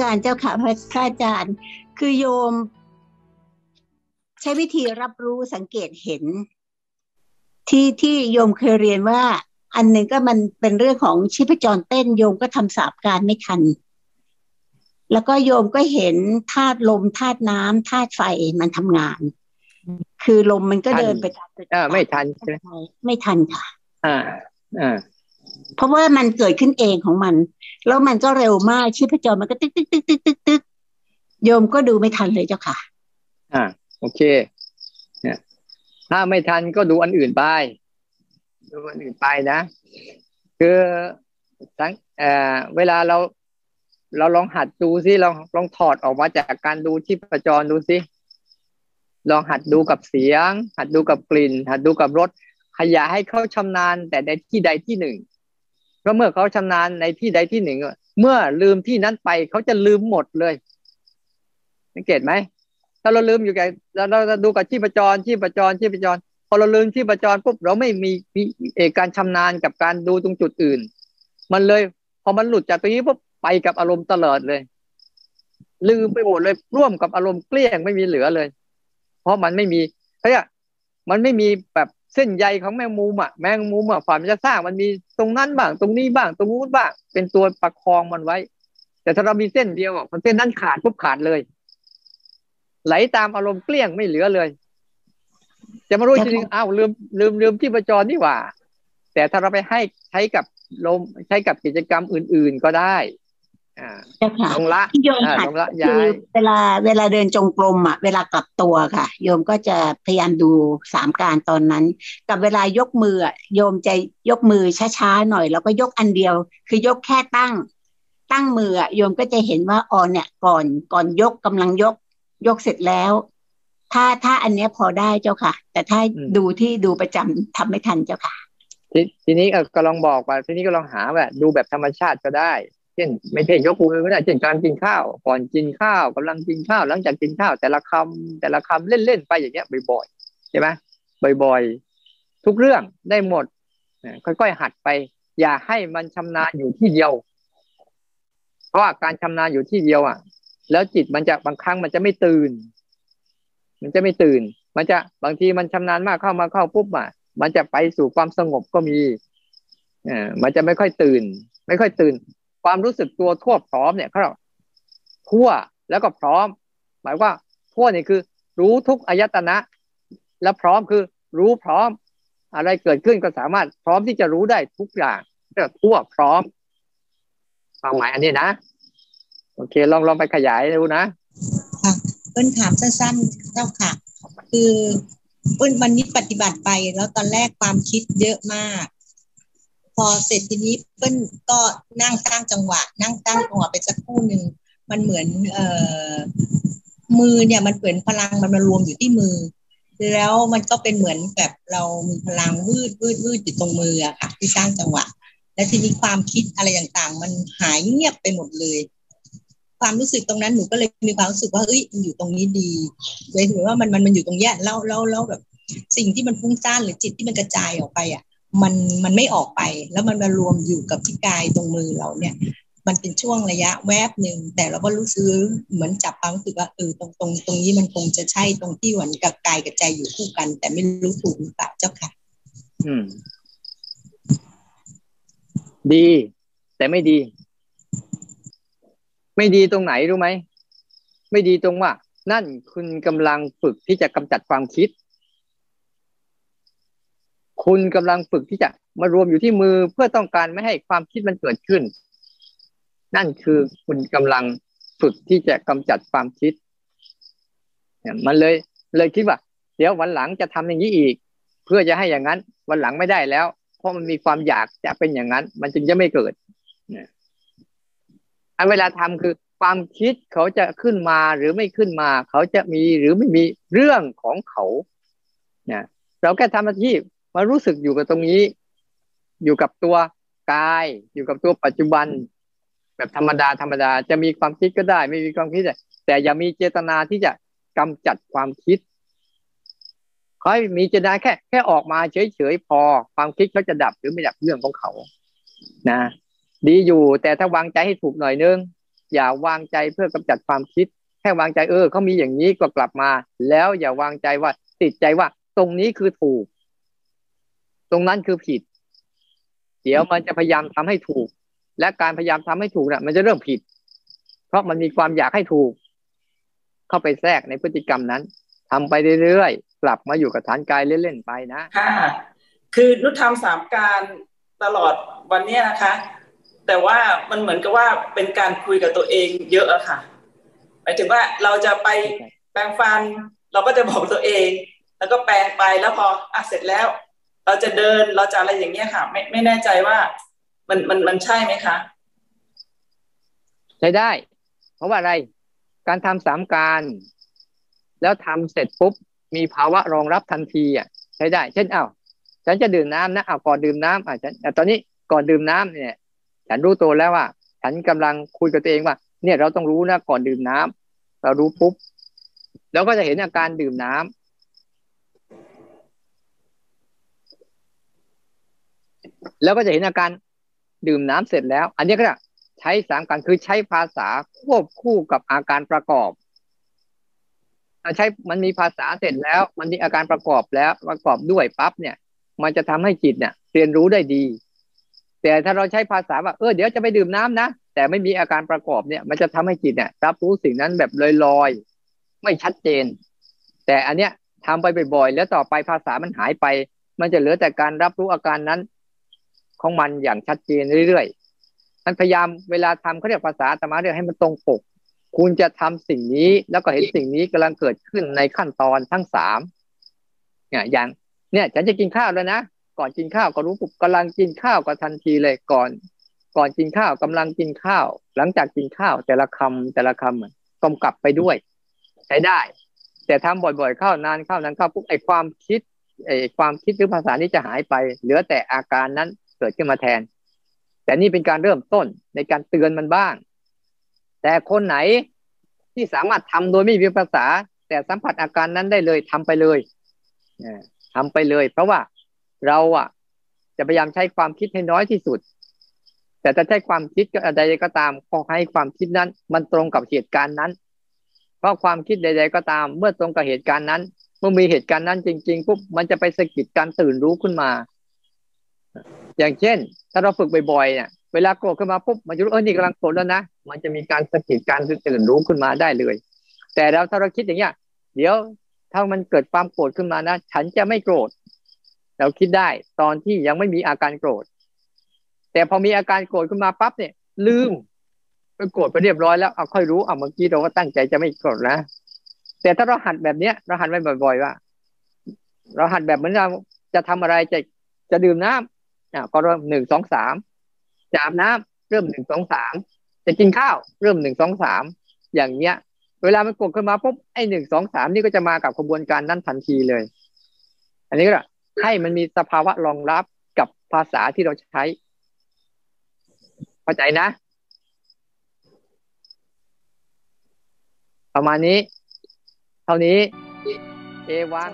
การเจ้าค่ะพระอาจารย์ คือโยม ใช้วิธีรับรู้สังเกตเห็น ที่ที่โยมเคยเรียนว่า อันหนึ่งก็มันเป็นเรื่องของชีพจรเต้นโยมก็ทำสาบการไม่ทัน แล้วก็โยมก็เห็นธาตุลมธาตุน้ำธาตุไฟมันทำงาน คือลมมันก็เดินไปตามอ่าไม่ทันใช่ไหมไม่ทันค่ะ อ่าอ่า เพราะว่ามันเกิดขึ้นเองของมัน แล้วมันก็เร็วมากชีพจรมันก็ตึกตึกตึกตึกตึกตึกโยมก็ดูไม่ทันเลยเจ้าค่ะ อ่า โอเคเนี่ยถ้าไม่ทันก็ดูอันอื่นไป ดูอันอื่นไปนะ คือทั้งเอ่อเวลาเราเราลองหัดดูซิลองลองถอดออกมาจากการดูชีพจรดูซิลองหัดดูกับเสียง หัดดูกับกลิ่น หัดดูกับรสขยายให้เขาชำนาญแต่ในที่ใดที่หนึ่ง เพราะเมื่อเขาชำนาญในที่ใดที่หนึ่ง เมื่อลืมที่นั้นไปเขาจะลืมหมดเลยสังเกตไหมถ้าเราลืมอยู่กับเราเราดูกับชีพจรชีพจรชีพจร พอเราลืมชีพจรปุ๊บเราไม่มีมีเอกการชำนาญกับการดูตรงจุดอื่น มันเลย พอมันหลุดจากตรงนี้ปุ๊บไปกับอารมณ์ตลอดเลย ลืมไปหมดเลย ร่วมกับอารมณ์เกลี้ยงไม่มีเหลือเลย เพราะมันไม่มีเฮ้ยมันไม่มีแบบ เส้นใยของแมงมุมอะแมงมุมอะฝ่ามันจะสร้างมันมีตรงนั้นบ้าง ตรงนี้บ้างตรงนู้นบ้าง เป็นตัวประคองมันไว้ แต่ถ้าเรามีเส้นเดียวอะมันเส้นนั้นขาดปุ๊บขาดเลย ไหลตามอารมณ์เกลี้ยงไม่เหลือเลย จะมารู้จริงๆอ้าวลืมลืมลืมที่ประจรนี่หว่า แต่ถ้าเราไปให้ใช้กับลมใช้กับกิจกรรมอื่น ๆก็ได้อ่า เจ้าค่ะลงละที่โยมอ่าหัดลงละคืย้าอยเวลาเวลาเดินจงกรมอะ เวลากลับตัวค่ะ โยมก็จะพยายามดูสามการตอนนั้น กับเวลายกมืออะโยมจะยกมือช้าๆหน่อย แล้วก็ยกอันเดียว คือยกแค่ตั้ง ตั้งมืออะโยมก็จะเห็นว่าอ๋อเนี่ย ก่อนก่อนยกกำลังยกยกเสร็จแล้ว ถ้าถ้าอันเนี้ยพอได้เจ้าค่ะ แต่ถ้าอืมดูที่ดูประจำทำไม่ทันเจ้าค่ะ ทีทีนี้เอ่อก็ลองบอกว่าทีนี้ก็ลองหาแบบดูแบบธรรมชาติก็ได้เช่น ไม่ใช่ยกมือก็ได้เช่นการกินข้าว ก่อนกินข้าวกำลังกินข้าว หลังจากกินข้าว แต่ละคำแต่ละคำเล่นๆไปอย่างเงี้ยบ่อยๆใช่ไหมบ่อยๆ ทุกเรื่องได้หมดค่อยๆหัดไป อย่าให้มันชำนาญอยู่ที่เดียว เพราะว่าการชำนาญอยู่ที่เดียวอะ แล้วจิตมันจะบางครั้งมันจะไม่ตื่น มันจะไม่ตื่น มันจะบางทีมันชำนาญมากเข้ามาเข้าปุ๊บอะมันจะไปสู่ความสงบก็มีเออมันจะไม่ค่อยตื่น ไม่ค่อยตื่น ความรู้สึกตัวทั่วพร้อมเนี่ยเขาเรียกทั่วแล้วก็พร้อม หมายว่าทั่วนี่คือ รู้ทุกอายตนะ และพร้อมคือ รู้พร้อม อะไรเกิดขึ้นก็สามารถพร้อมที่จะรู้ได้ทุกอย่างเรียกว่ทั่วพร้อมความหมายอันนี้นะ โอเค ลองลองไปขยายดูนะค่ะเปิ้ลถามสั้นๆเจ้าค่ะ คือเปิ้ลวันนี้ปฏิบัติไปแล้วตอนแรกความคิดเยอะมาก พอเสร็จทีนี้เปิ้ลก็นั่งตั้งจังหวะ นั่งตั้งจังหวะไปสักครู่หนึ่งมันเหมือนเอ่อมือเนี่ยมันเหมือนพลังมันมารวมอยู่ที่มือ แล้วมันก็เป็นเหมือนแบบเรามีพลังวืดวืดวืดอยู่ตรงมืออะค่ะ ที่สร้างจังหวะ และทีนี้ความคิดอะไรต่างๆ มันหายเงียบไปหมดเลย ความรู้สึกตรงนั้นหนูก็เลยมีความรู้สึกว่าเอ้ยมันอยู่ตรงนี้ดีเลยถือว่ามันมันมันอยู่ตรงเนี้ยแล้วแล้วแล้วแบบ สิ่งที่มันฟุ้งซ่านหรือจิตที่มันกระจายออกไปอะ มันมันไม่ออกไป แล้วมันมารวมอยู่กับที่กายตรงมือเราเนี่ย มันเป็นช่วงระยะแวบหนึ่งแต่เราก็รู้สึกเหมือนจับความรู้สึกว่าเออตรงตรงตรงนี้มันคงจะใช่ตรงที่เหมือนกับกายกับใจอยู่คู่กัน แต่ไม่รู้ถูกหรือเปล่าเจ้าค่ะ อืม ดี แต่ไม่ดี ไม่ดีตรงไหนรู้ไหมไม่ดีตรงว่า นั่นคุณกำลังฝึกที่จะกำจัดความคิด คุณกำลังฝึกที่จะมารวมอยู่ที่มือเพื่อต้องการไม่ให้ความคิดมันเกิดขึ้น นั่นคือคุณกำลังฝึกที่จะกำจัดความคิดเนี่ยมันเลยเลยคิดว่า เดี๋ยววันหลังจะทำอย่างนี้อีก เพื่อจะให้อย่างนั้น วันหลังไม่ได้แล้ว เพราะมันมีความอยากจะเป็นอย่างนั้น มันจึงจะไม่เกิดเนี่ยอันเวลาทำคือความคิดเขาจะขึ้นมาหรือไม่ขึ้นมา เขาจะมีหรือไม่มีเรื่องของเขาเนี่ยเราแค่ทำหน้าที่ มารู้สึกอยู่กับตรงนี้ อยู่กับตัวกาย อยู่กับตัวปัจจุบัน แบบธรรมดาธรรมดาจะมีความคิดก็ได้ ไม่มีความคิดแต่แต่อย่ามีเจตนาที่จะกำจัดความคิดขอให้มีเจตนาแค่ แค่ออกมาเฉยๆพอ ความคิดเขาจะดับหรือไม่ดับเรื่องของเขา นะ ดีอยู่แต่ถ้าวางใจให้ถูกหน่อยนึงอย่าวางใจเพื่อกำจัดความคิด แค่วางใจเออเขามีอย่างนี้ก็กลับมา แล้วอย่าวางใจว่าติดใจว่า ตรงนี้คือถูก ตรงนั้นคือผิด เดี๋ยวมันจะพยายามทำให้ถูก และการพยายามทำให้ถูกเนี่ยมันจะเริ่มผิด เพราะมันมีความอยากให้ถูก เข้าไปแทรกในพฤติกรรมนั้นทำไปเรื่อยๆกลับมาอยู่กับฐานกายเล่นๆไปนะค่ะคือนุทำสามการตลอดวันนี้นะคะ แต่ว่ามันเหมือนกับว่าเป็นการคุยกับตัวเองเยอะอะค่ะหมายถึงว่าเราจะไปแปลงฟัน เราก็จะบอกตัวเอง แล้วก็แปลงไปแล้วพออะเสร็จแล้ว เราจะเดินเราจะอะไรอย่างเงี้ยค่ะ ไม่ไม่แน่ใจว่า มันมันมันใช่ไหมคะใช้ได้ เพราะว่าอะไร การทำสามการ แล้วทำเสร็จปุ๊บมีภาวะรองรับทันทีอะใช้ได้ เช่นอ้าวฉันจะดื่มน้ำนะอ้าวก่อนดื่มน้ำอะฉันตอนนี้ก่อนดื่มน้ำเนี่ย ฉันรู้ตัวแล้วว่า ฉันกำลังคุยกับตัวเองว่า เนี่ยเราต้องรู้นะก่อนดื่มน้ำเรารู้ปุ๊บเราก็จะเห็นอาการดื่มน้ำ แล้วก็จะเห็นอาการดื่มน้ำเสร็จแล้ว อันนี้ก็ใช้สามการคือใช้ภาษาควบคู่กับอาการประกอบใช้มันมีภาษาเสร็จแล้ว มันมีอาการประกอบแล้วประกอบด้วยปั๊บเนี่ย มันจะทำให้จิตเนี่ย เรียนรู้ได้ดี แต่ถ้าเราใช้ภาษาว่าเออเดี๋ยวจะไปดื่มน้ำนะแต่ไม่มีอาการประกอบเนี่ย มันจะทำให้จิตเนี่ยรับรู้สิ่งนั้นแบบลอยๆไม่ชัดเจน แต่อันเนี้ยทำไปบ่อยๆแล้วต่อไปภาษามันหายไป มันจะเหลือแต่การรับรู้อาการนั้น ของมันอย่างชัดเจนเรื่อยๆมันพยายามเวลาทำเขาเรียกภาษาธรรมะเรียกให้มันตรงปก คุณจะทำสิ่งนี้แล้วก็เห็นสิ่งนี้กำลังเกิดขึ้นในขั้นตอนทั้งสามเนี่ยอย่างเนี่ยฉันจะกินข้าวแล้วนะก่อนกินข้าวก็รู้ปุ๊บกำลังกินข้าวก็ทันทีเลยก่อน ก่อนกินข้าวกำลังกินข้าว หลังจากกินข้าว แต่ละคำแต่ละคำกำกับไปด้วย ใช้ได้ แต่ทำบ่อยๆเข้านานเข้านานเข้าปุ๊บไอความคิดไอความคิดหรือภาษานี้จะหายไป เหลือแต่อาการนั้น เกิดขึ้นมาแทน แต่นี่เป็นการเริ่มต้นในการเตือนมันบ้าง แต่คนไหนที่สามารถทำโดยไม่มีภาษา แต่สัมผัสอาการนั้นได้เลยทำไปเลยทำไปเลย เพราะว่าเราอะ จะพยายามใช้ความคิดให้น้อยที่สุด แต่ถ้าใช้ความคิดก็ใดก็ตามขอให้ความคิดนั้น มันตรงกับเหตุการณ์นั้น เพราะความคิดใด ๆ ก็ตาม เมื่อตรงกับเหตุการณ์นั้น เมื่อมีเหตุการณ์นั้นจริง ๆปุ๊บมันจะไปสะกิดการตื่นรู้ขึ้นมา อย่างเช่น ถ้าเราฝึกบ่อยๆเนี่ยเวลาโกรธขึ้นมาปุ๊บมันจะรู้เออนี่กำลังโกรธแล้วนะมันจะมีการสกิดการตื่นรู้ขึ้นมาได้เลย แต่เราถ้าเราคิดอย่างเงี้ย เดี๋ยวถ้ามันเกิดความโกรธขึ้นมานะ ฉันจะไม่โกรธเราคิดได้ตอนที่ยังไม่มีอาการโกรธ แต่พอมีอาการโกรธขึ้นมาปั๊บเนี่ย ลืมไปโกรธไปเรียบร้อยแล้วเอาค่อยรู้เอาเมื่อกี้เราก็ตั้งใจจะไม่โกรธนะแต่ถ้าเราหัดแบบเนี้ยเราหัดไปบ่อย ๆ ว่า เราหัดแบบเหมือนเราจะทำอะไรจะจะดื่มน้ำ อะก็เริ่มหนึ่งสองสามจะอาบน้ำเริ่มหนึ่งสองสามจะกินข้าวเริ่มหนึ่งสองสามอย่างเงี้ย เวลามันกดขึ้นมาปุ๊บไอ้หนึ่งสองสามนี่ก็จะมากับกระบวนการนั้นทันทีเลย อันนี้ก็ให้มันมีสภาวะรองรับกับภาษาที่เราใช้เข้าใจนะ ประมาณนี้ เท่านี้ เอวัง